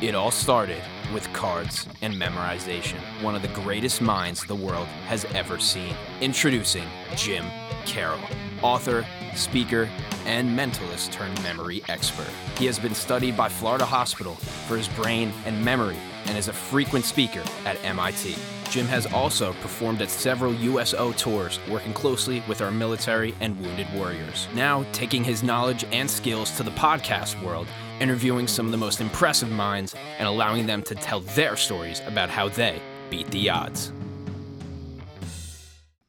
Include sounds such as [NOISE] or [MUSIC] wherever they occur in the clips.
It all started with cards and memorization, one of the greatest minds the world has ever seen. Introducing Jim Carroll, author, speaker, and mentalist turned memory expert. He has been studied by Florida Hospital for his brain and memory and is a frequent speaker at MIT. Jim has also performed at several USO tours, working closely with our military and wounded warriors. Now, taking his knowledge and skills to the podcast world, interviewing some of the most impressive minds, and allowing them to tell their stories about how they beat the odds.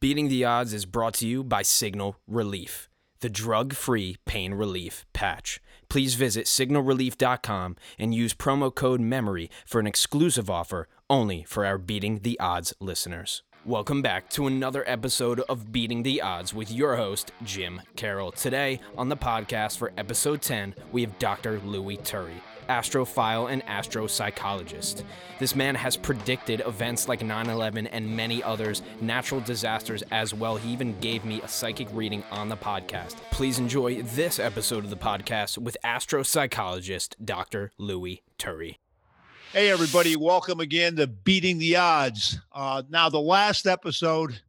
Beating the Odds is brought to you by Signal Relief, the drug free pain relief patch. Please visit signalrelief.com and use promo code MEMORY for an exclusive offer only for our Beating the Odds listeners. Welcome back to another episode of Beating the Odds with your host, Jim Carroll. Today on the podcast for episode 10, we have Dr. Louis Turi, astrophile and astropsychologist. This man has predicted events like 9 11 and many others, natural disasters as well. He even gave me a psychic reading on the podcast. Please enjoy this episode of the podcast with astropsychologist Dr. Louis Turi. Hey, everybody, welcome again to Beating the Odds. Uh, now, the last episode,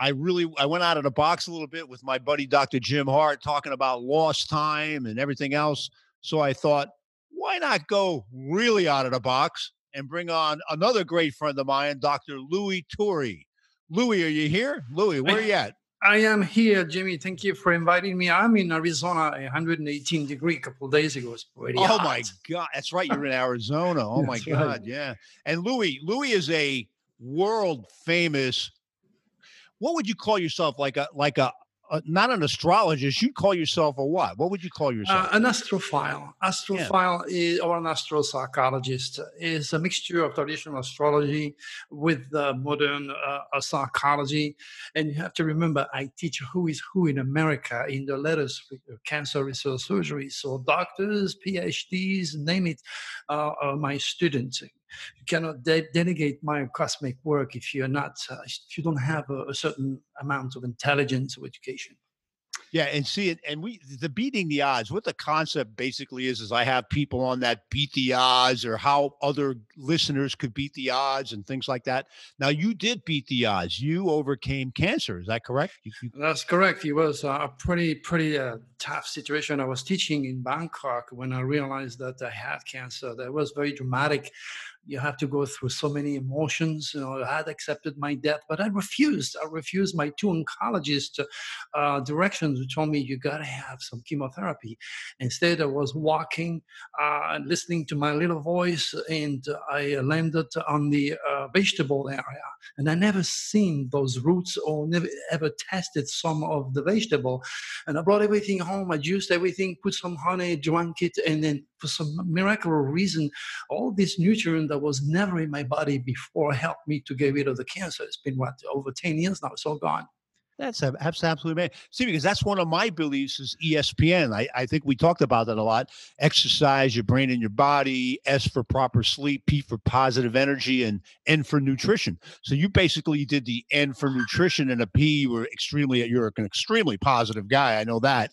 I really I went out of the box a little bit with my buddy Dr. Jim Hart talking about lost time and everything else. So I thought, why not go really out of the box and bring on another great friend of mine, Dr. Louis Turi. Louis, are you here? Louis, where are you at? I am here, Jimmy. Thank you for inviting me. I'm in Arizona, 118 degree a couple days ago. It's pretty Oh hot. my God, that's right. You're in Arizona. Oh my God, right. yeah. And Louis, Louis is a world famous. What would you call yourself? Like a like a, a not an astrologist. You'd call yourself a what? What would you call yourself? Uh, an astrophile. Astrophile is, or an astropsychologist is a mixture of traditional astrology with uh, modern uh, uh, psychology. And you have to remember, I teach who is who in America in the letters uh, cancer research surgery. So doctors, PhDs, name it, uh, are my students. You cannot de- delegate my cosmic work if you're not, uh, if you don't have a, a certain amount of intelligence or education. Yeah, and see it, and we the beating the odds. What the concept basically is is I have people on that beat the odds, or how other listeners could beat the odds, and things like that. Now you did beat the odds. You overcame cancer. Is that correct? You, you, That's correct. It was a pretty, pretty uh, tough situation. I was teaching in Bangkok when I realized that I had cancer. That was very dramatic. You have to go through so many emotions. You know, I had accepted my death, but I refused. I refused my two oncologists uh, directions who told me you got to have some chemotherapy. Instead, I was walking uh, and listening to my little voice, and I landed on the uh, vegetable area and I never seen those roots or never ever tested some of the vegetable. And I brought everything home. I juiced everything, put some honey, drank it, and then for some miraculous reason, all this nutrient that was never in my body before helped me to get rid of the cancer. It's been what over ten years now. It's all gone. that's absolutely amazing. See, because that's one of my beliefs is ESPN. I, I think we talked about that a lot. Exercise, your brain and your body. S for proper sleep. P for positive energy, and N for nutrition. So you basically did the N for nutrition and a P. You were extremely. You're an extremely positive guy. I know that.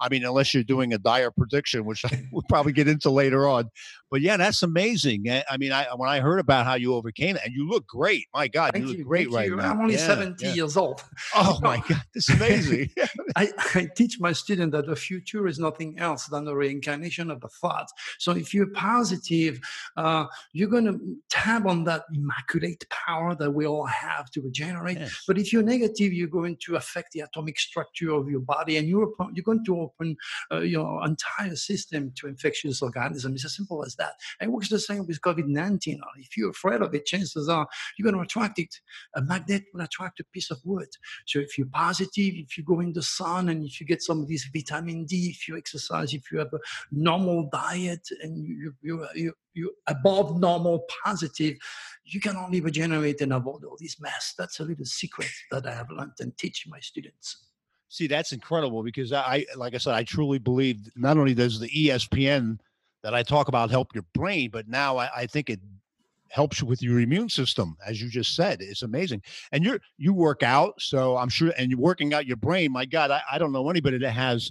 I mean, unless you're doing a dire prediction, which [LAUGHS] we'll probably get into later on. But yeah, that's amazing. I I mean, I when I heard about how you overcame it, and you look great. My God, Thank you look you. great thank right you. now. I'm only Yeah, 70 yeah. years old. Oh [LAUGHS] my God, this is amazing. [LAUGHS] I, I teach my student that the future is nothing else than the reincarnation of the thoughts. So if you're positive, uh, you're going to tap on that immaculate power that we all have to regenerate. Yes. But if you're negative, you're going to affect the atomic structure of your body, and you're you're going to open uh, your entire system to infectious organisms. It's as simple as that. And it works the same with COVID-19. If you're afraid of it, chances are you're going to attract it. A magnet will attract a piece of wood. So if you're positive, if you go in the sun, and if you get some of this vitamin D, if you exercise, if you have a normal diet, and you you you you above normal positive, you can only regenerate and avoid all this mess. That's a little secret that I have learned and teach my students. See, that's incredible because I, like I said, I truly believe not only does the ESPN that I talk about help your brain, but now I, I think it helps you with your immune system, as you just said. It's amazing. And you're you work out, so I'm sure, and you're working out your brain. My God, I, I don't know anybody that has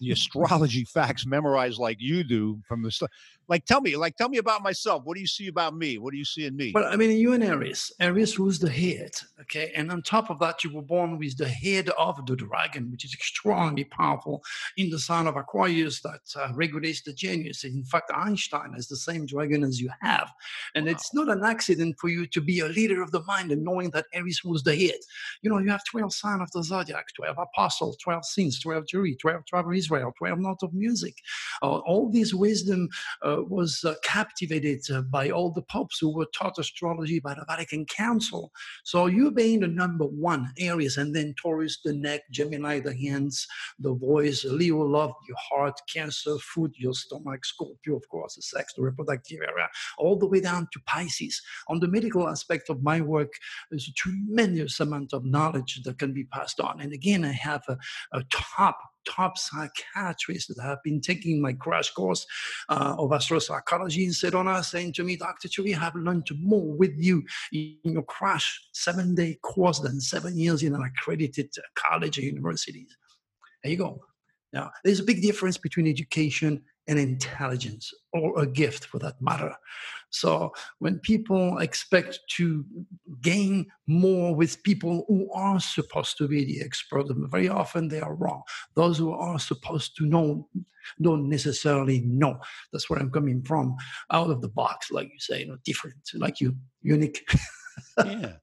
the astrology [LAUGHS] facts memorized like you do from the stuff. Like, tell me, like, tell me about myself. What do you see about me? What do you see in me? Well, I mean, you're an Aries. Aries rules the head, okay? And on top of that, you were born with the head of the dragon, which is extremely powerful in the sign of Aquarius that uh, regulates the genius. In fact, Einstein has the same dragon as you have. And wow. it's not an accident for you to be a leader of the mind and knowing that Aries rules the head. You know, you have 12 signs of the zodiac, 12 apostles, 12 sins, 12 jury, 12 travel Israel, 12 notes of music. Uh, all this wisdom uh, was uh, captivated uh, by all the popes who were taught astrology by the Vatican Council. So you being the number one Aries, and then Taurus, the neck, Gemini, the hands, the voice, Leo, love, your heart, Cancer, food, your stomach, Scorpio, of course, the sex, the reproductive area, all the way down to Pisces. On the medical aspect of my work, there's a tremendous amount of knowledge that can be passed on. And again, I have a, a top top psychiatrists that have been taking my crash course uh, of astropsychology in Sedona saying to me, Dr. Turi, I have learned more with you in your crash seven day course than seven years in an accredited college or universities. There you go. Now, there's a big difference between education and intelligence, or a gift for that matter. So, when people expect to gain more with people who are supposed to be the expert, very often they are wrong. Those who are supposed to know don't necessarily know. That's where I'm coming from, out of the box, like you say, you know, different, like you, unique. [LAUGHS] yeah.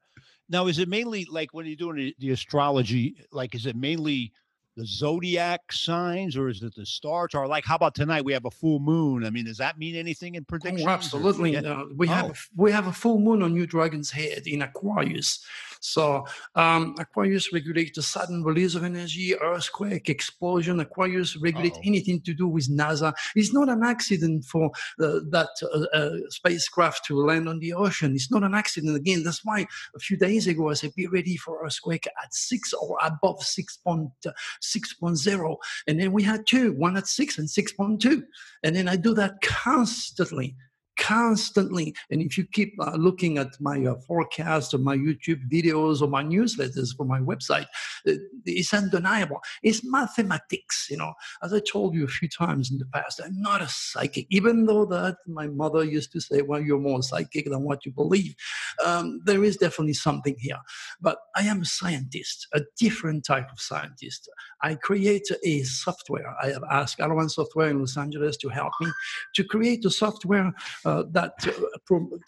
Now, is it mainly like when you're doing the astrology, like, is it mainly the zodiac signs or is it the stars or like how about tonight we have a full moon? I mean does that mean anything in prediction oh, absolutely uh, we oh. have a, we have a full moon on new dragon's head in aquarius so um, Aquarius regulates the sudden release of energy, earthquake, explosion. Aquarius regulates Uh-oh. anything to do with NASA. It's not an accident for uh, that uh, uh, spacecraft to land on the ocean. It's not an accident. Again, that's why a few days ago I said, be ready for earthquake at six or above 6.0. Uh, and then we had two, one at six and 6.2. And then I do that constantly constantly. And if you keep uh, looking at my uh, forecast or my YouTube videos or my newsletters for my website, uh, it's undeniable. It's mathematics, you know. As I told you a few times in the past, I'm not a psychic, even though that my mother used to say, well, you're more psychic than what you believe. Um, there is definitely something here. But I am a scientist, a different type of scientist. I create a software. I have asked Alwan Software in Los Angeles to help me to create a software uh, that,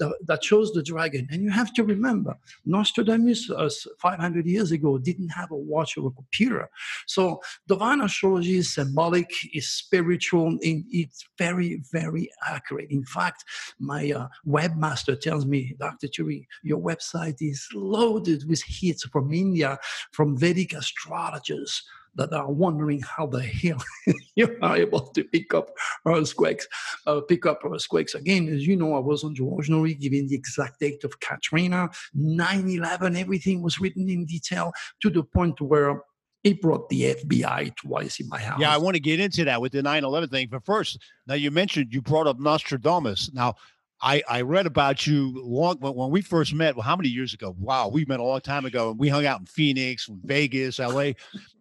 uh, that shows the dragon. And you have to remember, Nostradamus uh, 500 years ago didn't have a watch or a computer. So divine astrology is symbolic, is spiritual, and it's very, very accurate. In fact, my uh, webmaster tells me, Dr. Turi, your website is loaded with hits from India, from Vedic astrologers that are wondering how the hell [LAUGHS] you are able to pick up earthquakes, uh, pick up earthquakes. Again, as you know, I was on George Noory giving the exact date of Katrina, 9-11, everything was written in detail to the point where it brought the FBI twice in my house. Yeah, I want to get into that with the 9 11 thing. But first, now you mentioned you brought up Nostradamus. Now, I, I read about you long when we first met. Well, how many years ago? Wow, we met a long time ago, and we hung out in Phoenix, Vegas, LA.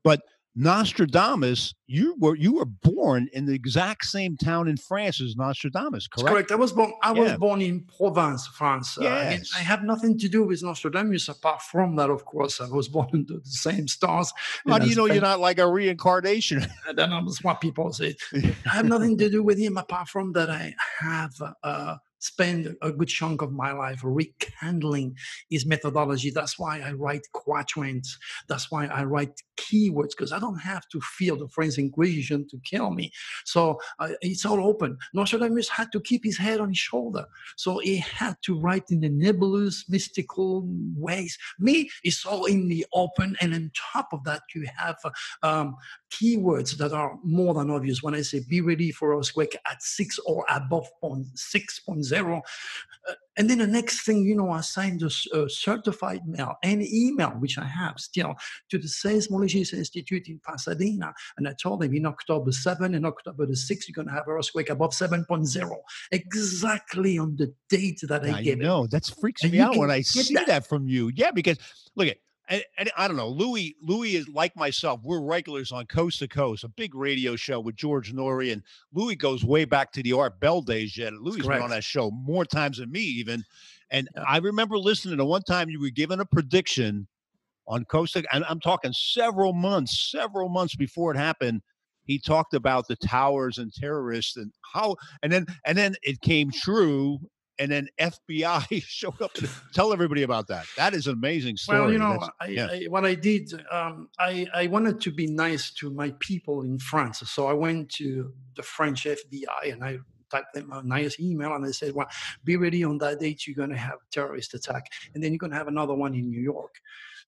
But Nostradamus, you were you were born in the exact same town in France as Nostradamus, correct? That's correct. I was born. I yeah. was born in Provence, France. Yes. Uh, I have nothing to do with Nostradamus apart from that. Of course, I was [LAUGHS] born into the same stars. How do you know you're not like a reincarnation? [LAUGHS] I. That's what people say. [LAUGHS] I have nothing to do with him apart from that. I have. Uh, spend a good chunk of my life rekindling his methodology. That's why I write quatrains. That's why I write keywords because I don't have to fear the French Inquisition to kill me. So uh, it's all open. Nostradamus had to keep his head on his shoulder. So he had to write in the nebulous, mystical ways. Me, it's all in the open. And on top of that, you have um, keywords that are more than obvious. When I say be ready for earthquake at six or above point six point zero, uh, And then the next thing you know, I signed a, a certified mail and email, which I have still, to the Seismologist Institute in Pasadena. And I told them in October 7 and October the 6th, you're going to have an earthquake above 7.0, exactly on the date that I, I gave know it. that freaks And me out when I see that. that. from you. Yeah, because look at. And, and I don't know, Louis. Louis is like myself. We're regulars on Coast to Coast, a big radio show with George Noory, and Louis goes way back to the Art Bell days. Yet Louis been on that show more times than me, even. And Yeah. I remember listening to one time you were given a prediction on Coast, to, and I'm talking several months, several months before it happened. He talked about the towers and terrorists and how, and then and then it came true, and then FBI [LAUGHS] showed up. To tell everybody about that. That is an amazing story. Well, you know, I, yeah. I, what I did, um, I, I wanted to be nice to my people in France. So I went to the French FBI and I typed them a nice email and I said, well, be ready on that date. You're going to have a terrorist attack. And then you're going to have another one in New York.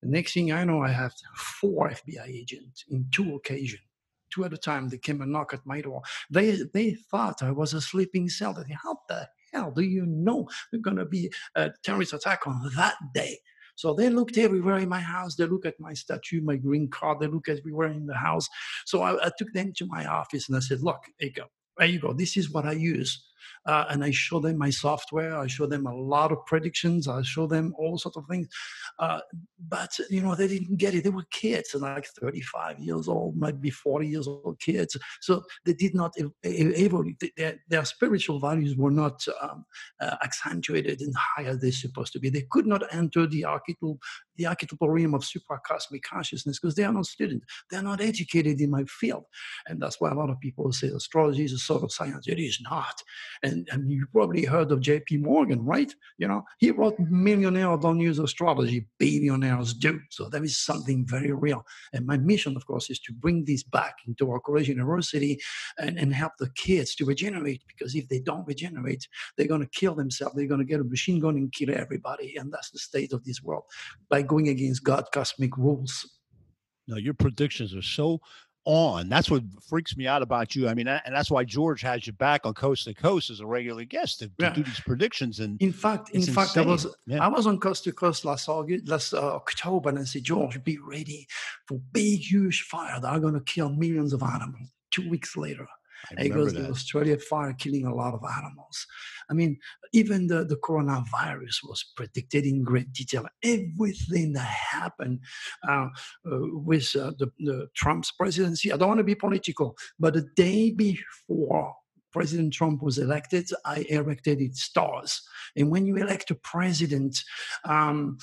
The next thing I know, I have four FBI agents in two occasions. Two at a time, they came and knocked at my door. They they thought I was a sleeping cell. They said, how the hell do you know there's going to be a terrorist attack on that day? So they looked everywhere in my house. They look at my statue, my green card. They look everywhere in the house. So I, I took them to my office and I said, "Look, here you go. There you go. This is what I use." Uh, and I show them my software. I show them a lot of predictions. I show them all sorts of things. Uh, but you know, they didn't get it. They were kids, like 35 years old, might be 40 years old kids. So they did not able. Their, their spiritual values were not um, uh, accentuated and higher they're supposed to be. They could not enter the archetypal, the archetypal realm of supracosmic consciousness because they are not students. They're not educated in my field, and that's why a lot of people say astrology is a sort of science. It is not. And, and you probably heard of J.P. Morgan, right? You know, he wrote, "Millionaires don't use astrology; billionaires do." So there is something very real. And my mission, of course, is to bring this back into our college university and, and help the kids to regenerate. Because if they don't regenerate, they're going to kill themselves. They're going to get a machine gun and kill everybody. And that's the state of this world by going against God cosmic rules. Now, your predictions are so on. That's what freaks me out about you. I mean, and that's why George has you back on Coast to Coast as a regular guest to, to Yeah. do these predictions. And In fact, in It's fact, I was Yeah. I was on coast to coast last August, last uh, October, and I said, George, be ready for big, huge fire that are going to kill millions of animals. Two weeks later, I it goes the. Australia fire killing a lot of animals. I mean, even the, the coronavirus was predicted in great detail. Everything that happened uh, uh, with uh, the, the Trump's presidency, I don't want to be political, but the day before President Trump was elected, I erected its stars. And when you elect a president, um,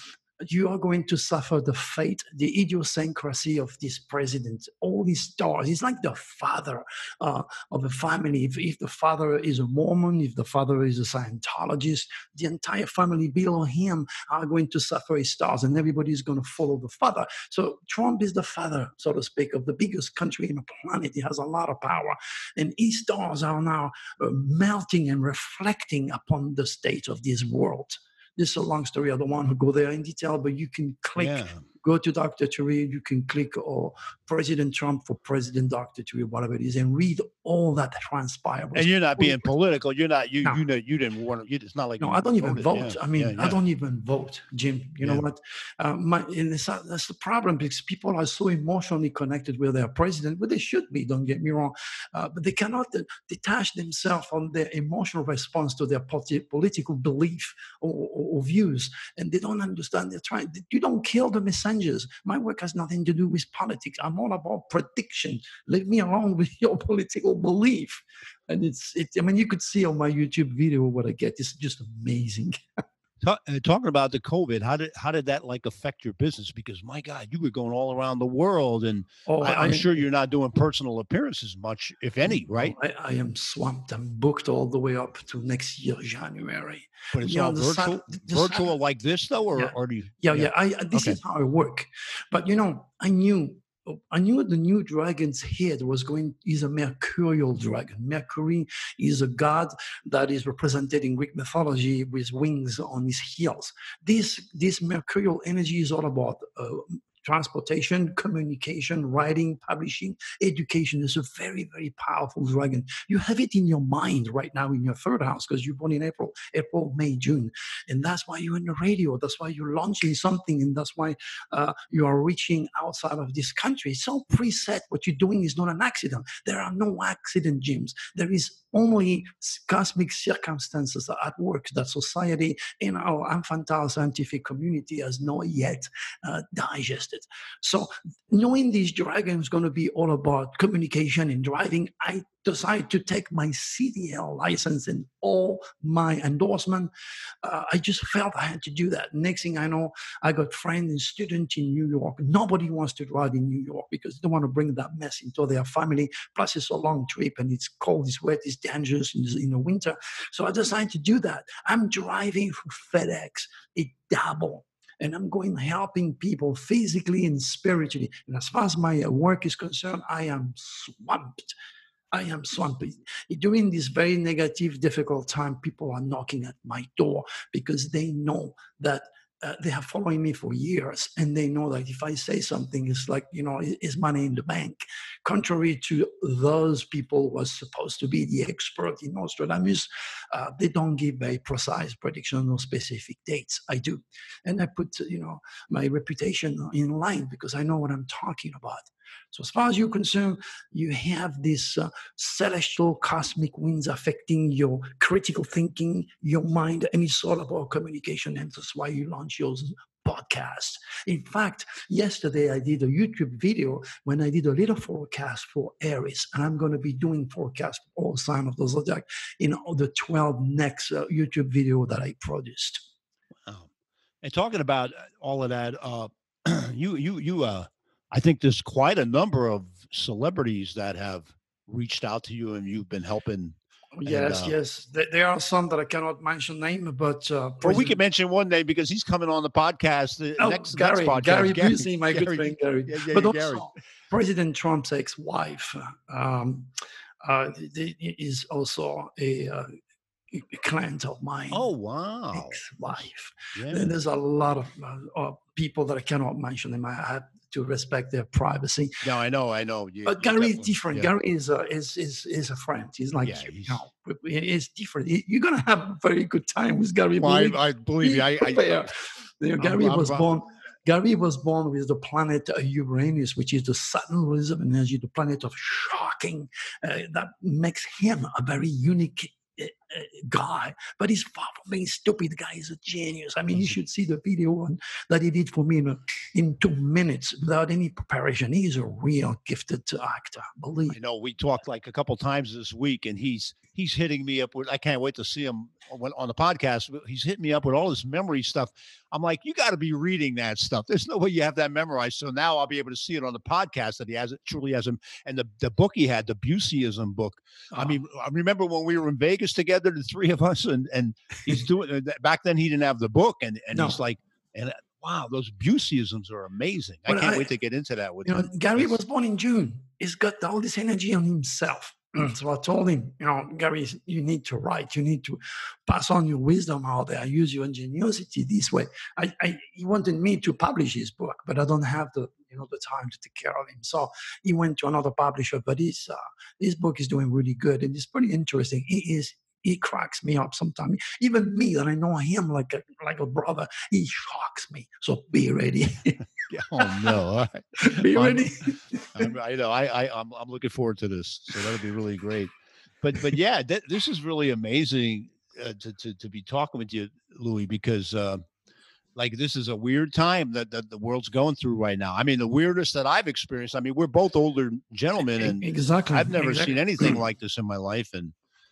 you are going to suffer the fate, the idiosyncrasy of this president. All these stars. He's like the father uh, of a family. If, if the father is a Mormon, if the father is a Scientologist, the entire family below him are going to suffer his stars, and everybody is going to follow the father. So Trump is the father, so to speak, of the biggest country in the planet. He has a lot of power, and his stars are now uh, melting and reflecting upon the state of this world. This is a long story. I don't want to go there in detail, but you can click Yeah. Go to Dr. Turi, you can click or President Trump for President Dr. Turi, whatever it is, and read all that transpired. And you're not being political. You're not. You No. you know you didn't want to. You, it's not like no, I don't even voted. vote. Yeah, I mean, yeah, I don't even vote, Jim. You know what? Uh, my, and it's, uh, that's the problem because people are so emotionally connected with their president, but they should be. Don't get me wrong, uh, but they cannot uh, detach themselves from their emotional response to their politi- political belief or, or, or views, and they don't understand. They're trying. You don't kill the messengers. My work has nothing to do with politics. I'm all about prediction. Leave me alone [LAUGHS] with your political belief. And it's, it, I mean, you could see on my YouTube video what I get. It's just amazing. [LAUGHS] Uh, talking about the COVID, how did how did that like affect your business? Because my God, you were going all around the world, and Oh, I, I'm sure you're not doing personal appearances much, if any, right? I, I am swamped. I'm booked all the way up to next year, January. But it's Yeah, all virtual, virtual like this though, or Yeah. or do you? Yeah, yeah. I, I- this Okay. is how I work. But you know, I knew, I knew the new dragon's head was going. Is a mercurial dragon. Mercury is a god that is represented in Greek mythology with wings on his heels. This this mercurial energy is all about uh, transportation, communication, writing, publishing, education is a very, very powerful dragon. You have it in your mind right now in your third house because you're born in April, April, May, June. And that's why you're in the radio. That's why you're launching something. And that's why uh, you are reaching outside of this country. It's all preset. What you're doing is not an accident. There are no accident, James. There is only cosmic circumstances at work that society in our infantile scientific community has not yet uh, digested. So, knowing these dragons going to be all about communication and driving, I decide to take my CDL license and all my endorsement. Uh, I just felt I had to do that. Next thing I know, I got friends and students in New York. Nobody wants to drive in New York because they don't want to bring that mess into their family. Plus, it's a long trip and it's cold, it's wet, it's dangerous in, in the winter. So I decided to do that. I'm driving for FedEx. It double and I'm going helping people physically and spiritually. And as far as my uh, work is concerned, I am swamped. I am swamped. During this very negative, difficult time, people are knocking at my door because they know that uh, they have following me for years and they know that if I say something, it's like, you know, it's money in the bank. Contrary to those people who are supposed to be the expert in Nostradamus, uh, they don't give very precise prediction or specific dates. I do. And I put, you know, my reputation in line because I know what I'm talking about. So, as far as you're concerned, you have this uh, celestial cosmic winds affecting your critical thinking, your mind, and it's all about communication. And that's why you launch your podcast. In fact, yesterday I did a YouTube video when I did a little forecast for Aries, and I'm going to be doing forecast for all sign of the zodiac in the 12 next uh, YouTube video that I produced. Wow! And talking about all of that, uh, [CLEARS THROAT] you you you uh I think there's quite a number of celebrities that have reached out to you and you've been helping. Yes, and, uh, yes. There are some that I cannot mention name, but uh, well, we can mention one name because he's coming on the podcast. The oh, next, Gary, next podcast. Gary, Gary Busey, my Gary, good friend Gary. Yeah, yeah, but also Gary. President Trump's ex-wife um, uh, is also a uh, client of mine. Oh wow! Ex-wife. Yeah. there's a lot of uh, people that I cannot mention them. I have to respect their privacy. No, I know, I know. You, but Gary is different. Yeah. Gary is a is, is is a friend. He's like yeah, you know, he's different. You're gonna have a very good time with Gary. Well, believe, I, I, believe you. I, I, you know, Gary I'm, was I'm, born. Gary was born with the planet Uranus, which is the Saturn of energy, the planet of shocking. Uh, that makes him a very unique guy, but he's far from being stupid. The guy is a genius. I mean, you mm-hmm. should see the video on, that he did for me in, a, in two minutes without any preparation. He's a real gifted actor. Believe. I know. We talked like a couple times this week, and he's he's hitting me up with. I can't wait to see him on the podcast. He's hitting me up with all this memory stuff. I'm like, you got to be reading that stuff. There's no way you have that memorized. So now I'll be able to see it on the podcast that he has it truly has him. And the, the book he had, the Buseyism book. I mean, I remember when we were in Vegas together, the three of us, and and he's [LAUGHS] doing uh, back then he didn't have the book, and and no. he's like, and uh, wow, those Buseyisms are amazing. I can't I, wait to get into that with you. Know, Gary was born in June. He's got all this energy on himself. [CLEARS THROAT] So I told him, you know, Gary, you need to write. You need to pass on your wisdom out there. Use your ingenuity this way. I, I, he wanted me to publish his book, but I don't have the, you know, the time to take care of him. So he went to another publisher. But his, uh, his book is doing really good, and it's pretty interesting. He is he cracks me up sometimes. Even me, that I know him like a like a brother, he shocks me. So be ready. [LAUGHS] oh no! All right. [LAUGHS] Be ready. I'm, i know. I, I I'm I'm looking forward to this. So that'll be really great. But but yeah, th- this is really amazing uh, to, to to be talking with you, Louis, because. Uh, like this is a weird time that, that the world's going through right now. I mean, the weirdest that I've experienced. I mean, we're both older gentlemen, and exactly. I've never exactly. seen anything like this in my life. And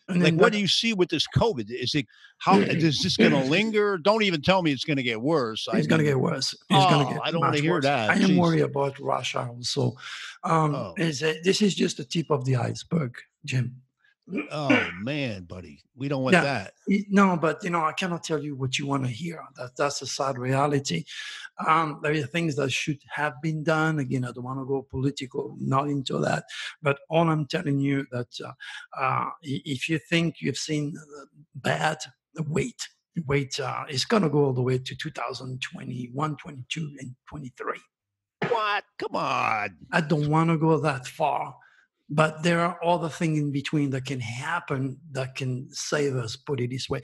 and like, what do you see with this COVID? Is it how is this going to linger? Don't even tell me it's going to get worse. It's going to get worse. It's oh, going to get. I don't want to hear worse. that. I am worried about Russia also. Um, oh. is this is just the tip of the iceberg, Jim. Oh man, buddy, we don't want yeah, that. No, but you know, I cannot tell you what you want to hear. That that's a sad reality. Um, there are things that should have been done. Again, I don't want to go political, not into that. But all I'm telling you that uh, uh, if you think you've seen bad, wait, wait. Uh, it's gonna go all the way to 2021, 22, and 23. what? Come on. I don't want to go that far but there are other things in between that can happen that can save us put it this way.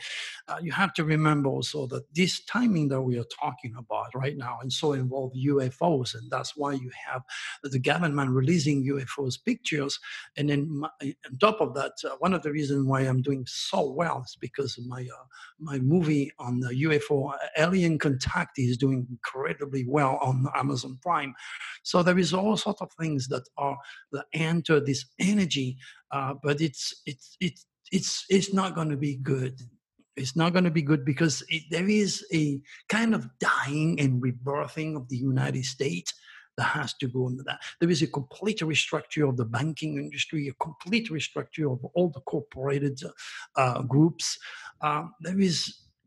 Uh, you have to remember also that this timing that we are talking about right now and so involve ufos and that's why you have the government releasing ufos pictures. And then my, on top of that uh, one of the reasons why i'm doing so well is because my uh, my movie on the ufo uh, alien contact is doing incredibly well on amazon prime. So there is all sorts of things that are enter the this energy, uh, but it's it's it's it's it's not going to be good. It's not going to be good because it, there is a kind of dying and rebirthing of the United States that has to go into that. There is a complete restructure of the banking industry, a complete restructure of all the corporate uh, groups. Uh, there is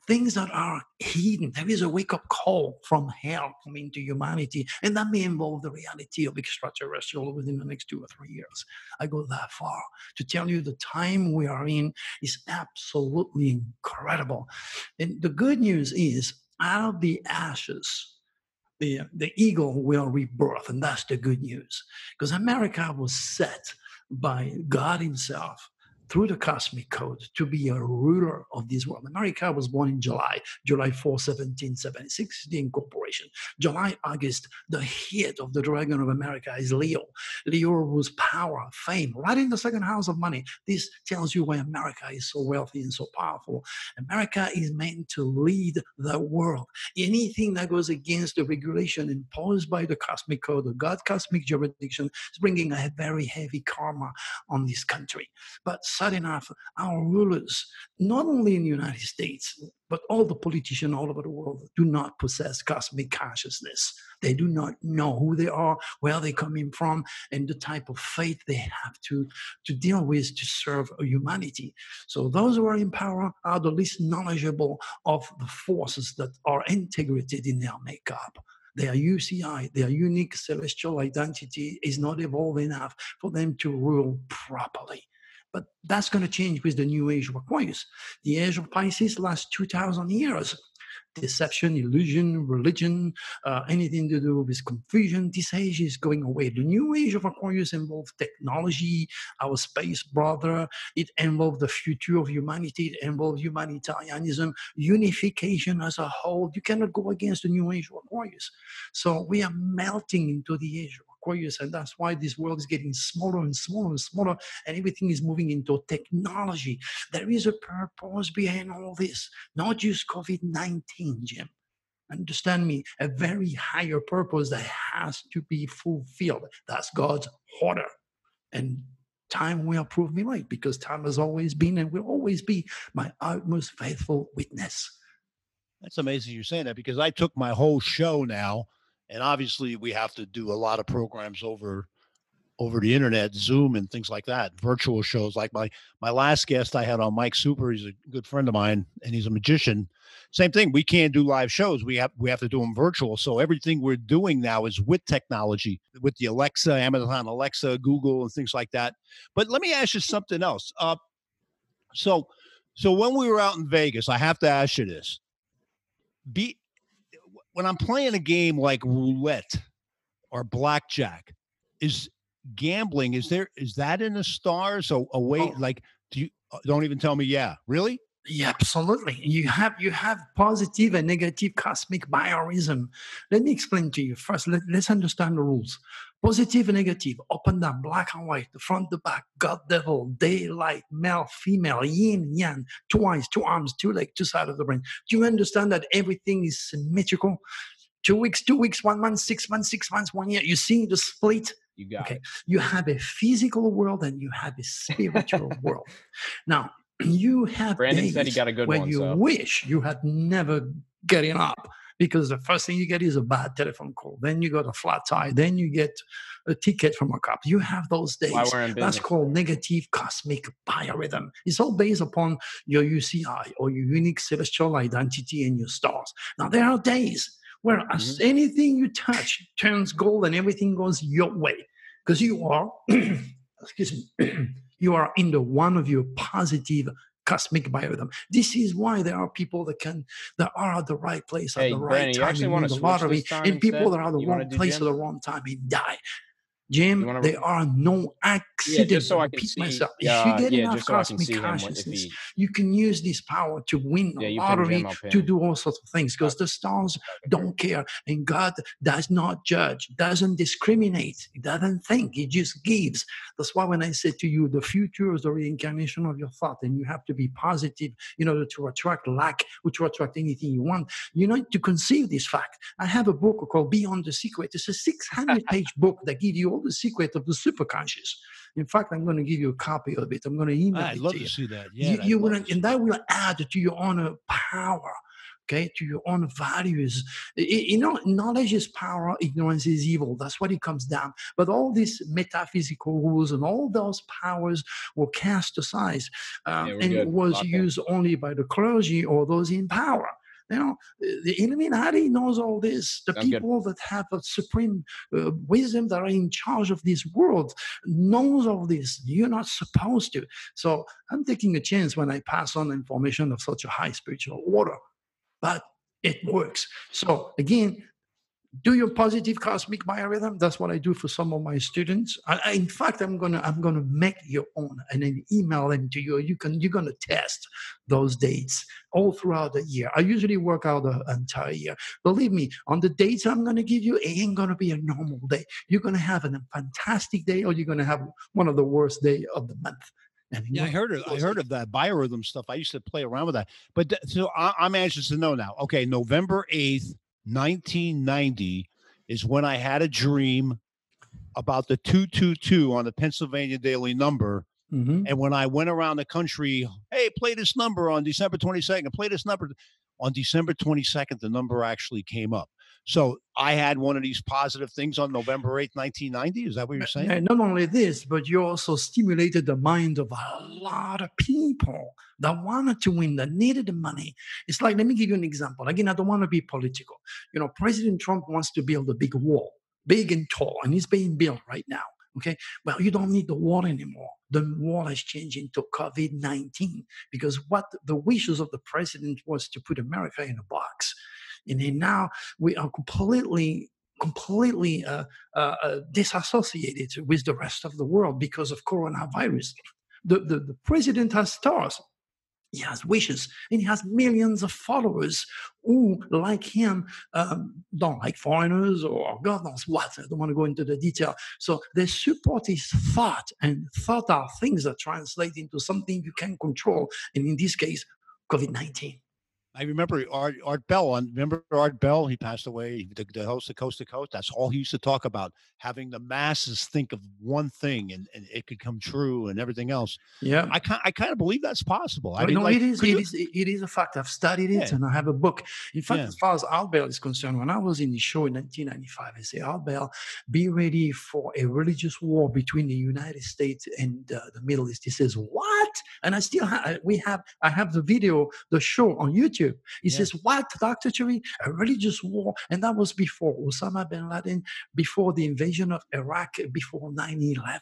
things that are hidden. There is a wake up call from hell coming to humanity, and that may involve the reality of extraterrestrial within the next two or three years. I go that far to tell you the time we are in is absolutely incredible. And the good news is, out of the ashes, the, the eagle will rebirth, and that's the good news. Because America was set by God Himself through the cosmic code to be a ruler of this world. America was born in July, July 4, 1776, the incorporation. July, August, the head of the dragon of America is Leo. Leo rules power, fame, right in the second house of money. This tells you why America is so wealthy and so powerful. America is meant to lead the world. Anything that goes against the regulation imposed by the cosmic code, the God cosmic jurisdiction, is bringing a very heavy karma on this country. But sad enough, our rulers, not only in the United States, but all the politicians all over the world do not possess cosmic consciousness. They do not know who they are, where they're coming from, and the type of faith they have to, to deal with to serve humanity. So those who are in power are the least knowledgeable of the forces that are integrated in their makeup their UCI, their unique celestial identity, is not evolved enough for them to rule properly. But that's going to change with the new age of Aquarius. The age of Pisces lasts 2,000 years. Deception, illusion, religion, uh, anything to do with confusion, this age is going away. The new age of Aquarius involves technology, our space brother. It involves the future of humanity. It involves humanitarianism, unification as a whole. You cannot go against the new age of Aquarius. So we are melting into the age of Aquarius, and that's why this world is getting smaller and smaller and smaller, and everything is moving into technology. There is a purpose behind all this, not just COVID 19, Jim. Understand me, a very higher purpose that has to be fulfilled. That's God's order. And time will prove me right because time has always been and will always be my utmost faithful witness. That's amazing you're saying that because I took my whole show now and obviously we have to do a lot of programs over over the internet zoom and things like that virtual shows like my my last guest i had on mike super he's a good friend of mine and he's a magician. Same thing we can't do live shows we have we have to do them virtual so everything we're doing now is with technology with the alexa amazon alexa google and things like that. But let me ask you something else uh so so when we were out in vegas i have to ask you this. Be when I'm playing a game like roulette or blackjack, is gambling is there is that in the stars or a way oh. like do you uh, don't even tell me yeah really? Yeah absolutely. You have you have positive and negative cosmic biorhythm let me explain to you. First let, let's understand the rules positive and negative up and down black and white the front the back god devil daylight male female yin yang two eyes two arms two legs two sides of the brain do you understand that everything is symmetrical two weeks two weeks one month six months six months one year you see the split you got okay. It. You have a physical world and you have a spiritual [LAUGHS] world. Now, you have Brandon said he got a good when one, you so. wish you had never getting up because the first thing you get is a bad telephone call. Then you got a flat tire. Then you get a ticket from a cop. You have those days. That's called negative cosmic biorhythm. It's all based upon your UCI or your unique celestial identity and your stars. Now, there are days where mm-hmm. anything you touch turns gold and everything goes your way because you are, [CLEARS THROAT] excuse me, [CLEARS THROAT] you are in the one of your positive cosmic biorhythm. This is why there are people that can that are at the right place Hey, at the right Brandon, time and win the lottery, and people that are at the wrong place at the wrong time and die. Jim, wanna- there are no Yeah, accidents. just so I repeat see. myself. Yeah, if you get yeah, enough just so can cosmic consciousness, he. you can use this power to win Yeah, lottery, Jim, I'll pin to do all sorts of things, because the stars don't care, and God does not judge, doesn't discriminate, He doesn't think, He just gives. That's why when I said to you, the future is the reincarnation of your thought, and you have to be positive in order to attract lack or to attract anything you want. You need to conceive this fact. I have a book called Beyond the Secret. It's a 600-page book that gives you all the secret of the superconscious. In fact, I'm going to give you a copy of it. I'm going to email I'd it love to to you see that. Yeah, you, I'd you will, and that will add to your own power okay to your own values I- I- you know knowledge is power ignorance is evil that's what it comes down but all these metaphysical rules and all those powers were cast aside um, Yeah, and good. was Lock in. used only by the clergy or those in power you know the illuminati knows all this the Sounds good. people that have a supreme uh, wisdom that are in charge of this world knows all this you're not supposed to so I'm taking a chance when I pass on information of such a high spiritual order, but it works. So again, do your positive cosmic biorhythm. That's what I do for some of my students. I, in fact, I'm gonna I'm gonna make your own and then email them to you. You can you're gonna test those dates all throughout the year. I usually work out the entire year. Believe me, on the dates I'm gonna give you, it ain't gonna be a normal day. You're gonna have a fantastic day, or you're gonna have one of the worst day of the month. And Yeah, I heard of I heard of that biorhythm stuff. I used to play around with that. But th- so I, I'm anxious to know now. Okay, November eighth, nineteen ninety, is when I had a dream about the two two two on the Pennsylvania Daily Number. Mhm. And when I went around the country, hey, play this number on December twenty second. Play this number on December twenty second. The number actually came up. So I had one of these positive things on November eighth, nineteen ninety. Is that what you're saying? And not only this, but you also stimulated the mind of a lot of people that wanted to win, that needed the money. It's like, let me give you an example. Again, I don't want to be political. You know, President Trump wants to build a big wall, big and tall, and it's being built right now. Okay. Well, you don't need the wall anymore. The wall has changed into COVID 19 because what the wishes of the president was to put America in a box. And then now we are completely, completely uh, uh, uh, disassociated with the rest of the world because of coronavirus. The, the, the president has stars. He has wishes and he has millions of followers who, like him, um, don't like foreigners or God knows what. I don't want to go into the detail. So they support his thought, and thought are things that translate into something you can control. And in this case, COVID 19. I remember Art Art Bell on remember Art Bell, he passed away, the, the host of Coast to Coast. That's all he used to talk about, having the masses think of one thing and, and it could come true and everything else. Yeah. I kind I kind of believe that's possible. I But mean, no, like, it is. It you... is, It is a fact. I've studied it, Yeah. and I have a book. In fact, Yeah. as far as Art Bell is concerned, when I was in the show in 1995, I say, Art Bell, be ready for a religious war between the United States and uh, the Middle East. He says, "What?" And I still have. We have. I have the video, the show on YouTube. He Yeah. says, "What, Doctor Turi? A religious war?" And that was before Osama bin Laden, before the invasion of Iraq, before 9/11.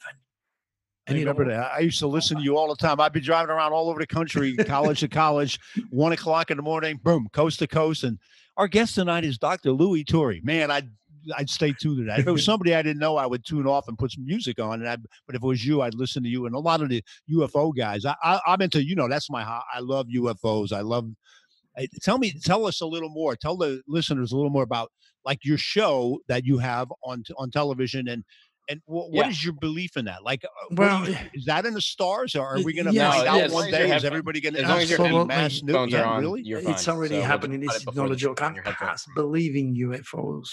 I you remember that. I used to listen to you all the time. I'd be driving around all over the country, college to college, one o'clock in the morning, boom, coast to coast. And our guest tonight is Dr. Louis Turi. Man, I'd I'd stay tuned to that. If it was [LAUGHS] somebody I didn't know, I would tune off and put some music on. And I, but if it was you, I'd listen to you. And a lot of the UFO guys, I, I I'm into. You know, that's my. I love UFOs. I love. Tell me, tell us a little more. Tell the listeners a little more about like your show that you have on on television and. And wh- what is your belief in that? Like, uh, what do Well, you- is that in the stars, or are we going to yes, find out As long one day? Is everybody going to As long as your Absolutely. mass new? headphones are Yeah, on, really? you're fine. It's already So happening. This it is before not a you joke. put on I'm your past believing UFOs.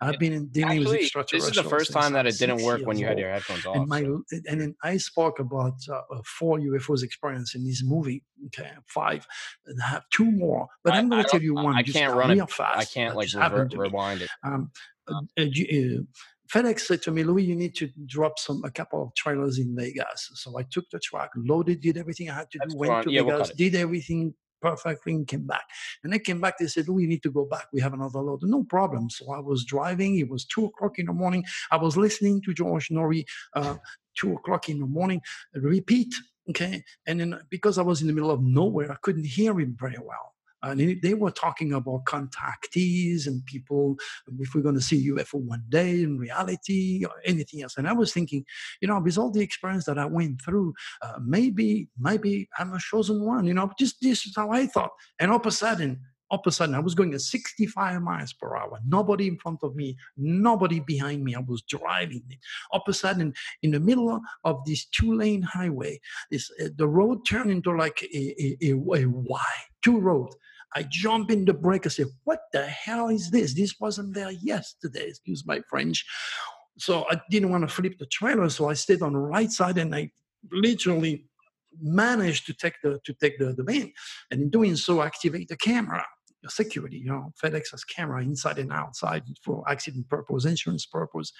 I've Yeah. been in dealing with Actually, extraterrestrials. this is the first time that it didn't work when you had your headphones off. And my and then I spoke about uh, four UFOs experience in this movie. Okay, five, and I have two more. But I- I'm going to tell you one. I can't run it. fast. I can't like just rever- happened to me. rewind it. Um, uh, uh, FedEx said to me, Louis, you need to drop some a couple of trailers in Vegas. So I took the truck, loaded, did everything I had to That's do, went fine. to Yeah, we'll Vegas, did everything perfectly, and came back. And I came back. They said, Louis, you need to go back. We have another load. No problem. So I was driving. It was two o'clock in the morning. I was listening to George Noory, uh, two o'clock in the morning. Repeat Okay. And then because I was in the middle of nowhere, I couldn't hear him very well. And they were talking about contactees and people, if we're going to see UFO one day in reality or anything else. And I was thinking, you know, with all the experience that I went through, uh, maybe, maybe I'm a chosen one, you know, just this is how I thought. And all of a sudden, all of a sudden I was going at 65 miles per hour. Nobody in front of me, nobody behind me. I was driving. it. All of a sudden, in the middle of this two-lane highway, this uh, the road turned into like a, a, a, a Y, two road. I jump in the brake. I say, "What the hell is this? This wasn't there yesterday." Excuse my French. So I didn't want to flip the trailer, so I stayed on the right side, and I literally managed to take the to take the, the van and in doing so activate the camera security. You know, FedEx has camera inside and outside for accident purpose, insurance purpose.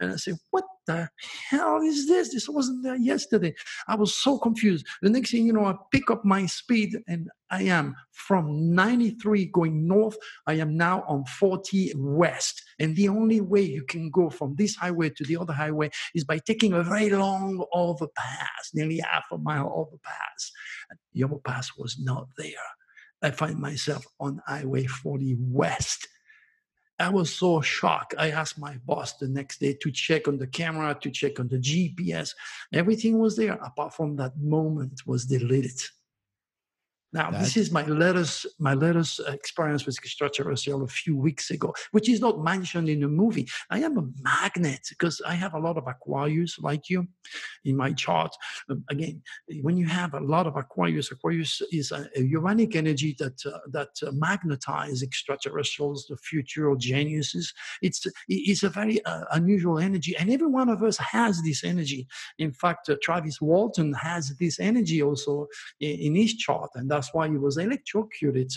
And I said, what the hell is this? This wasn't there yesterday. I was so confused. The next thing you know, I pick up my speed and I am from 93 going north. I am now on 40 west. And the only way you can go from this highway to the other highway is by taking a very long overpass, nearly half a mile overpass. the overpass was not there. I find myself on Highway 40 West. I was so shocked. I asked my boss the next day to check on the camera, to check on the GPS. Everything was there, apart from that moment was deleted. Now, That's... this is my latest my latest experience with extraterrestrial a few weeks ago, which is not mentioned in the movie. I am a magnet because I have a lot of Aquarius like you in my chart. Um, again, when you have a lot of Aquarius, Aquarius is a, a Uranic energy that uh, that uh, magnetize extraterrestrials, the future geniuses. It's it's a very uh, unusual energy, and every one of us has this energy. In fact, uh, Travis Walton has this energy also in, in his chart, and that's that's why he was electrocuted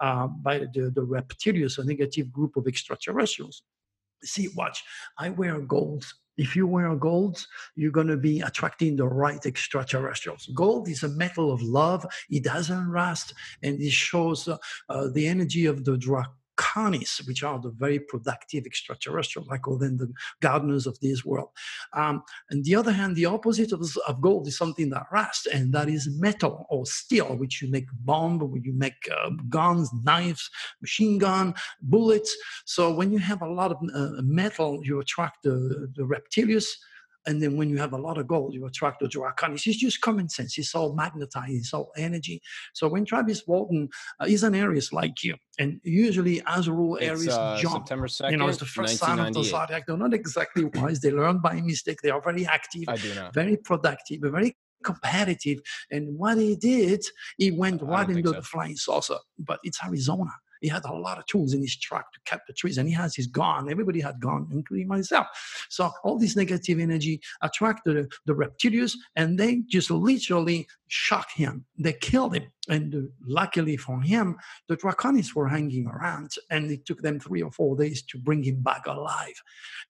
uh, by the, the reptilians, a negative group of extraterrestrials. See, watch, I wear gold. If you wear gold, you're going to be attracting the right extraterrestrials. Gold is a metal of love. It doesn't rust, and it shows uh, uh, the energy of the drug Canis, which are the very productive extraterrestrials. I call them the gardeners of this world. Um, on the other hand, the opposite of, of, gold is something that rusts, and that is metal or steel, which you make bomb, where you make uh, guns, knives, machine gun, bullets. So when you have a lot of uh, metal, you attract the, the reptilians and then when you have a lot of gold, you attract the draconis. It's just common sense. It's all magnetized. It's all energy. So when Travis Walton uh, is an Aries like you, and usually as a rule, Aries uh, jump. September 2nd, you know, it's the first sign of the zodiac. They're not exactly wise. They learn by mistake. They are very active, I do not. very productive, very competitive. And what he did, he went right into so. the flying saucer. But it's Arizona. He had a lot of tools in his truck to cut the trees, and he has his gun. Everybody had gun, including myself. So all this negative energy attracted the, reptilians, and they just literally shocked him. They killed him. And uh, luckily for him, the Draconis were hanging around, and it took them three or four days to bring him back alive.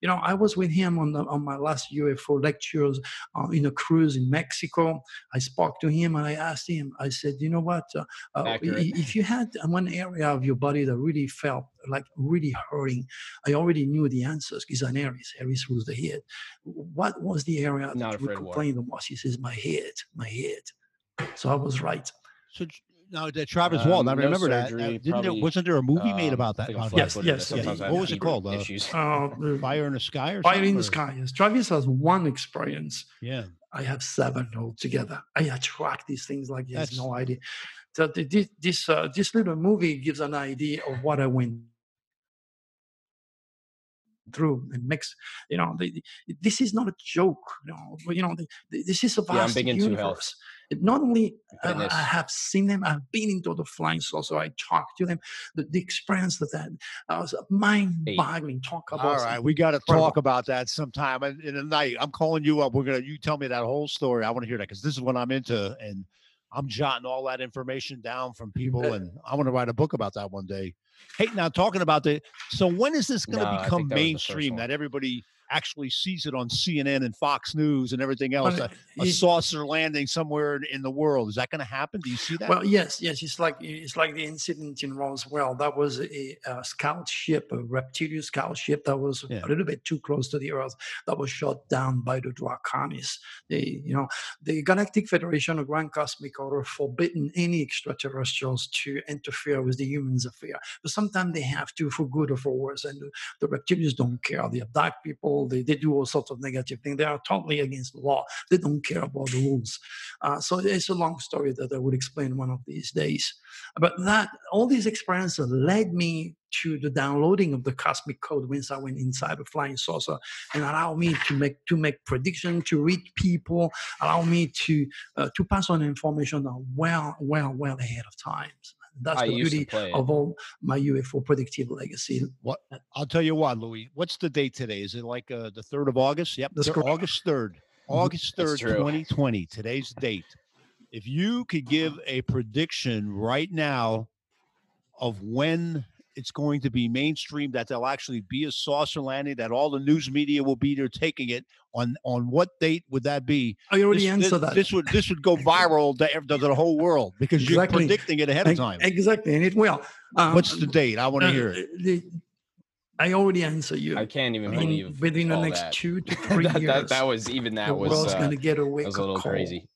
You know, I was with him on, the, on my last UFO lectures uh, in a cruise in Mexico. I spoke to him and I asked him, I said, you know what? Uh, uh, if you had one area of your body that really felt like really hurting, I already knew the answers because an Aries. Aries was the head. What was the area Not that would complain the most? He says, my head, my head. So I was right. So now the Travis Wall. Um, I remember no surgery, that. Didn't there, wasn't there a movie made um, about that? yes, yes. yes. What was it called? Uh, [LAUGHS] uh, Fire in the Sky or something. Fire in the or? Sky. Yes. Travis has one experience. Yeah. I have seven altogether. I attract these things like he has no idea. So this this, uh, this little movie gives an idea of what I went through and makes you know the, this is not a joke you know you know the, this is a vast yeah, I'm big into universe. Not only uh, I have seen them, I've been into the flying saucer. I talked to them. The, the experience that that uh, was mind-boggling. Talk about. All right, we got to talk about that sometime in, in the night. I'm calling you up. We're gonna you tell me that whole story. I want to hear that because this is what I'm into, and I'm jotting all that information down from people, and I want to write a book about that one day. Hey, now talking about the so when is this going to no, become mainstream that everybody actually sees it on CNN and Fox News and everything else. a, a saucer landing somewhere in the world. Is that going to happen? Do you see that? Well, yes, yes. It's like it's like the incident in Roswell. That was a, a scout ship, a reptilian scout ship that was yeah. a little bit too close to the Earth. That was shot down by the Draconis. They, you know, the Galactic Federation of Grand Cosmic Order forbidden any extraterrestrials to interfere with the humans' affair. But sometimes they have to, for good or for worse. And the, the reptilians don't care. They abduct people they, they do all sorts of negative things. They are totally against the law. They don't care about the rules. Uh, so it's a long story that I would explain one of these days. But that all these experiences led me to the downloading of the cosmic code once I went inside a flying saucer and allow me to make to make prediction, to read people, allow me to uh, to pass on information well, well, well ahead of times. That's I the beauty of all my UFO predictive legacy. What I'll tell you what, Louis. What's the date today? Is it like uh, the third of August? Yep, That's August third. Mm-hmm. August third, twenty twenty. Today's date. If you could give a prediction right now of when it's going to be mainstream, that there'll actually be a saucer landing, that all the news media will be there taking it. On on what date would that be? I already this, answered this, that. This would this would go [LAUGHS] viral to, to the whole world because exactly. you're predicting it ahead of time. Exactly, and it will. Um, What's the date? I want to uh, hear it. The, I already answered you. I can't even believe within the next that. two to [LAUGHS] three that, years. That, that, was even that the was world's uh, going to get a wake was a little call. crazy.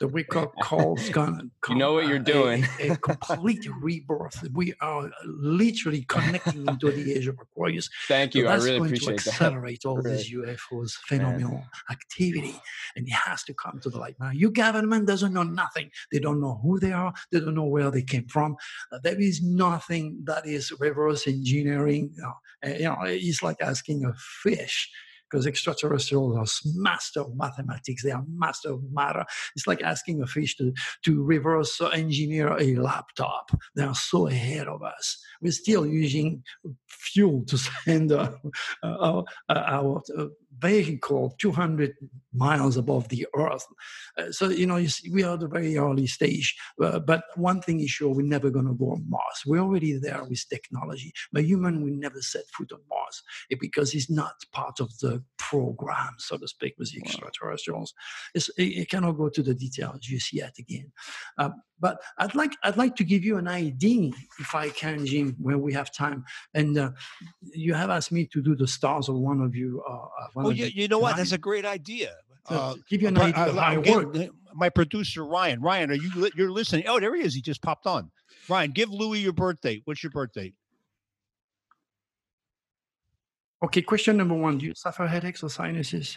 The wake up call [LAUGHS] going to You know what you're doing. A, a, [LAUGHS] complete rebirth. We are literally connecting into the age of Aquarius. Thank you. So I really going appreciate to accelerate that. all really. these UFOs phenomenal Man. activity, and it has to come to the light. Now, your government doesn't know nothing. They don't know who they are. They don't know where they came from. Uh, there is nothing that is reverse engineering. Uh, you know, it's like asking a fish because extraterrestrials are master of mathematics. They are master of matter. It's like asking a fish to, to reverse engineer a laptop. They are so ahead of us. We're still using fuel to [LAUGHS] send uh, uh, uh our, our, our vehicle 200 miles above the earth. Uh, so, you know, you see, we are at a very early stage. Uh, but one thing is sure, we're never going to go on Mars. We're already there with technology. But human will never set foot on Mars because it's not part of the program, so to speak, with the extraterrestrials. It's, it, it, cannot go to the details just yet again. Um, but I'd like I'd like to give you an idea, if I can, Jim, when we have time. And uh, you have asked me to do the stars of one of you. Uh, uh one oh, of you, you know what? That's a great idea. Uh, give you an idea I, I, I My producer Ryan. Ryan, are you you're listening? Oh, there he is. He just popped on. Ryan, give Louis your birthday. What's your birthday? Okay, question number one. Do you suffer headaches or sinuses?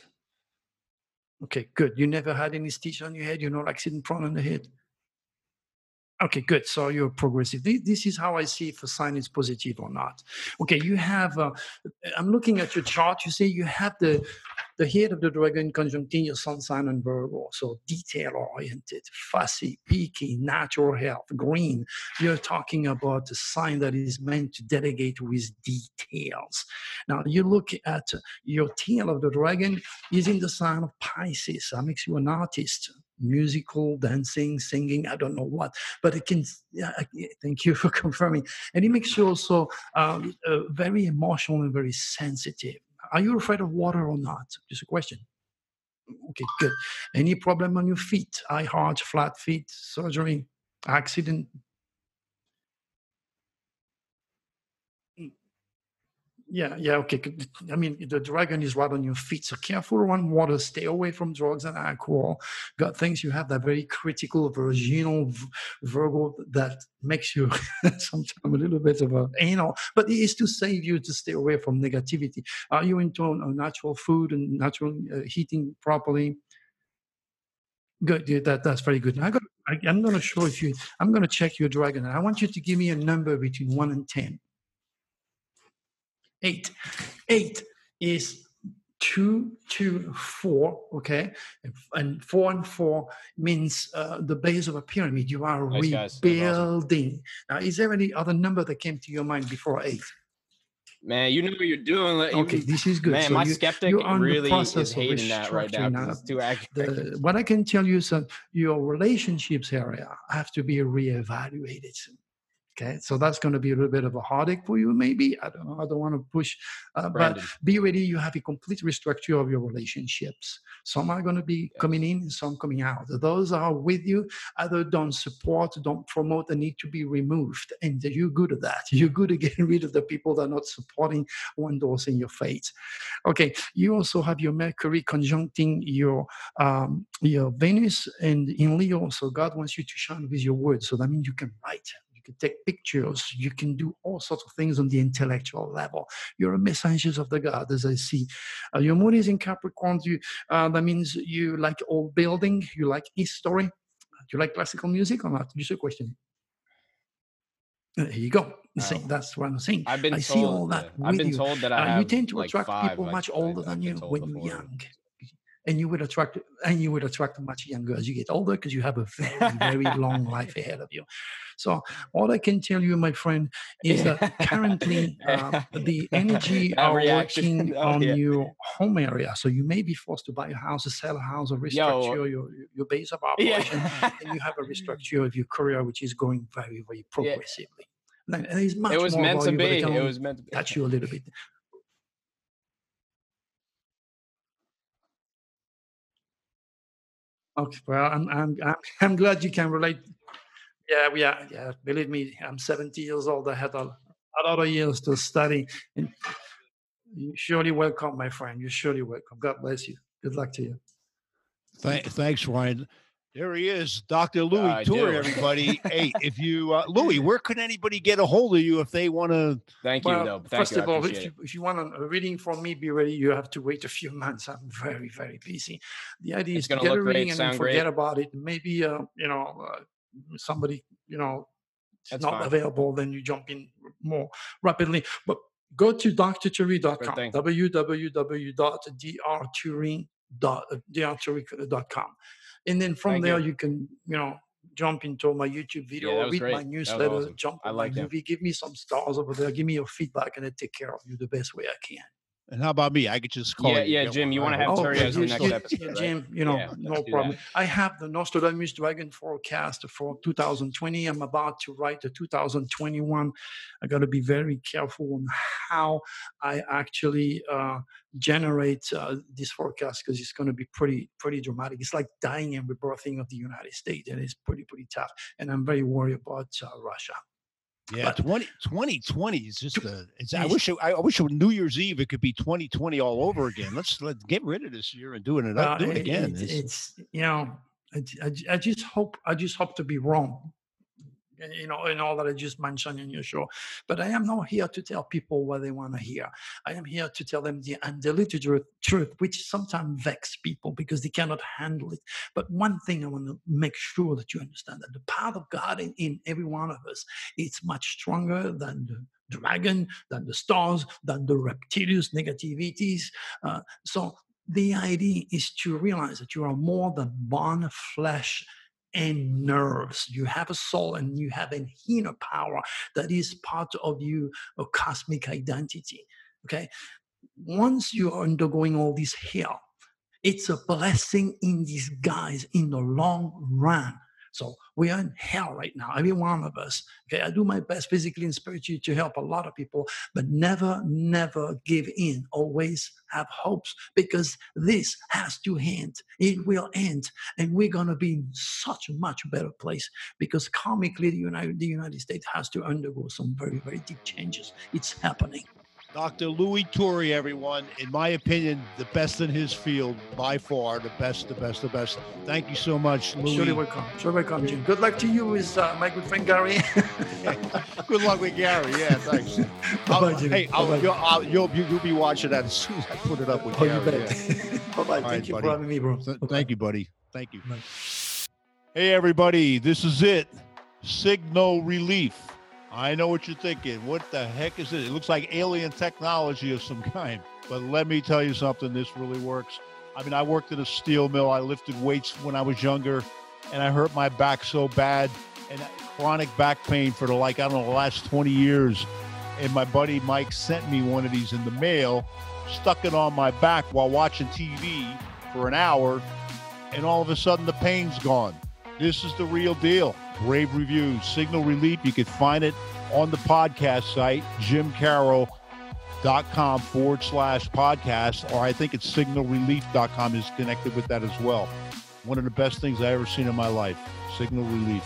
Okay, good. You never had any stitch on your head? You're not accident prone on the head? Okay, good. So you're progressive. This is how I see if a sign is positive or not. Okay, you have. Uh, I'm looking at your chart. You say you have the the head of the dragon conjuncting your sun sign and Virgo. So detail oriented, fussy, picky, natural health, green. You're talking about a sign that is meant to delegate with details. Now you look at your tail of the dragon is in the sign of Pisces. That makes you an artist musical, dancing, singing, I don't know what, but it can, yeah, thank you [LAUGHS] for confirming. And it makes you also um, uh, very emotional and very sensitive. Are you afraid of water or not? Just a question. Okay, good. Any problem on your feet? High heart, flat feet, surgery, accident, Yeah, yeah, okay. I mean, the dragon is right on your feet. So careful around water. Stay away from drugs and alcohol. Got things you have that very critical virginal Virgo that makes you [LAUGHS] sometimes a little bit of a anal, but it is to save you to stay away from negativity. Are you into on natural food and natural uh, heating properly? Good. Yeah, that that's very good. I got. I, I'm going to show you. I'm going to check your dragon. I want you to give me a number between one and ten eight. Eight is two, two, four, okay? And four and four means uh, the base of a pyramid. You are nice rebuilding. Now, is there any other number that came to your mind before eight? Man, you know what you're doing. Like, okay, this is good. Man, so my you, skeptic really is hating that right now. now. Too. The, what I can tell you is that your relationships area have to be reevaluated Okay, so that's going to be a little bit of a heartache for you, maybe. I don't know. I don't want to push, uh, but be ready. You have a complete restructure of your relationships. Some are going to be coming in, and some coming out. Those are with you Other don't support, don't promote, and need to be removed. And you're good at that. [LAUGHS] You're good at getting rid of the people that are not supporting or endorsing your faith. Okay, you also have your Mercury conjuncting your um, your Venus and in Leo. So God wants you to shine with your words. So that means you can write. Can take pictures. You can do all sorts of things on the intellectual level. You're a messenger of the God, as I see. Uh, your moon is in Capricorn. You, uh, that means you like old building. You like history. Do you like classical music or not? Just a question. Uh, There you go. Oh. that's what I'm saying. I've been I told, see all that I've been you. told that I Uh, have you tend to like attract five, people I- much older I've than you when you're young and you would attract and you would attract much younger as you get older because you have a very very [LAUGHS] long life ahead of you so all i can tell you my friend is that currently uh, the [LAUGHS] energy That are reaction, working [LAUGHS] oh, on yeah. your home area so you may be forced to buy a house or sell a house or restructure your, your base of operation Yeah. and you have a restructure of your career which is going very very progressively and there's much it was meant to value, but I be. It was meant to be. touch you a little bit Okay, well, I'm I'm I'm, [LAUGHS] I'm glad you can relate. Yeah, we are. Yeah, believe me, I'm 70 years old. I had a, a lot of years to study. And you're surely welcome, my friend. You're surely welcome. God bless you. Good luck to you. Th- thanks, Ryan. There he is, Dr. Louis I Tour, everybody. hey, [LAUGHS] if you, uh, Louis, where can anybody get a hold of you if they want to? Thank you, Well, though. Thank first you. Of all, if you, if you want a a reading from me, be ready. You have to wait a few months. I'm very, very busy. The idea It's is to get a look great, reading and then sound great. forget about it. Maybe, uh, you know, uh, somebody, you know, it's not fine. available, then you jump in more rapidly. But go to drturi.com, thing. And then from Thank there, you. you can, you know, jump into my YouTube video, was read great. my newsletter, awesome. jump I like my that. movie, give me some stars over there, give me your feedback, and I take care of you the best way I can. And how about me? I could just call Yeah, you. yeah, get Jim, one, you wanna right? have Oh, Terry as the next you- episode, yeah, right? Jim, you know, Yeah, no problem. that. I have the Nostradamus Dragon forecast for 2020. I'm about to write the 2021. I got to be very careful on how I actually uh, generate uh, this forecast because it's going to be pretty, pretty dramatic. It's like dying and rebirthing of the United States, and it's pretty, pretty tough. And I'm very worried about uh, Russia. Yeah, But- 20, 2020 is just a. It's, I wish. it- I, I wish on New Year's Eve it could be 2020 all over again. Let's let get rid of this year and do it. Uh, do it it- again. It's- it's you know, I I just hope I just hope to be wrong. You know, in all that I just mentioned in your show, but I am not here to tell people what they want to hear. I am here to tell them the undiluted truth, which sometimes vex people because they cannot handle it. But one thing I want to make sure that you understand that the power of God in, in every one of us, it's much stronger than the dragon, than the stars, than the reptilians, negativities. Uh, so the idea is to realize that you are more than bone, flesh, and nerves. You have a soul and you have an inner power that is part of you, a uh, cosmic identity. Okay. Once you are undergoing all this hell, it's a blessing in disguise in the long run. So we are in hell right now, every one of us. Okay, I do my best physically and spiritually to help a lot of people, but never, never give in. Always have hopes because this has to end. It will end, and we're gonna be in such a much better place because karmically, the United, the United States has to undergo some very, very deep changes. It's happening. Dr. Louis Turi, everyone. In my opinion, the best in his field by far. The best, the best, the best. Thank you so much, Louis. Surely welcome. Surely welcome, Jim. Good luck to you with uh, my good friend Gary. [LAUGHS] Good luck with Gary. Yeah, thanks. [LAUGHS] Bye-bye, Jimmy. hey, I'll, you'll, I'll, you'll, you'll be watching that as soon as I put it up with Oh, you Gary. bet. yeah. [LAUGHS] bye bye. right, Thank you buddy. for having me, bro. Th- Thank you, buddy. Thank you. Bye. Hey, everybody, this is it. Signal Relief. I know what you're thinking. What the heck is it? It looks like alien technology of some [LAUGHS] kind. But let me tell you something, this really works. I mean, I worked at a steel mill. I lifted weights when I was younger, and I hurt my back so bad and chronic back pain for the like, I don't know, the last 20 years. And my buddy Mike sent me one of these in the mail, stuck it on my back while watching TV for an hour, and all of a sudden the pain's gone. This is the real deal. Rave reviews, signal relief. You can find it on the podcast site, jimcarroll.com forward slash podcast, or I think it's signalrelief.com is connected with that as well. One of the best things I ever seen in my life, signal relief.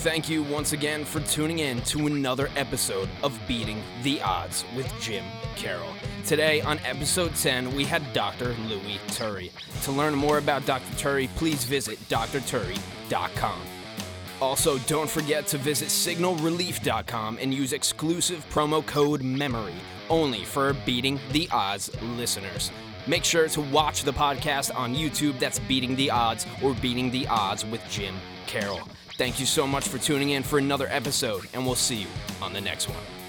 Thank you once again for tuning in to another episode of Beating the Odds with Jim Carroll. Today on episode 10, we had Dr. Louis Turi. To learn more about Dr. Turi, please visit drturi.com. Also, don't forget to visit signalrelief.com and use exclusive promo code MEMORY only for Beating the Odds listeners. Make sure to watch the podcast on YouTube that's Beating the Odds or Beating the Odds with Jim Carroll. Thank you so much for tuning in for another episode, and we'll see you on the next one.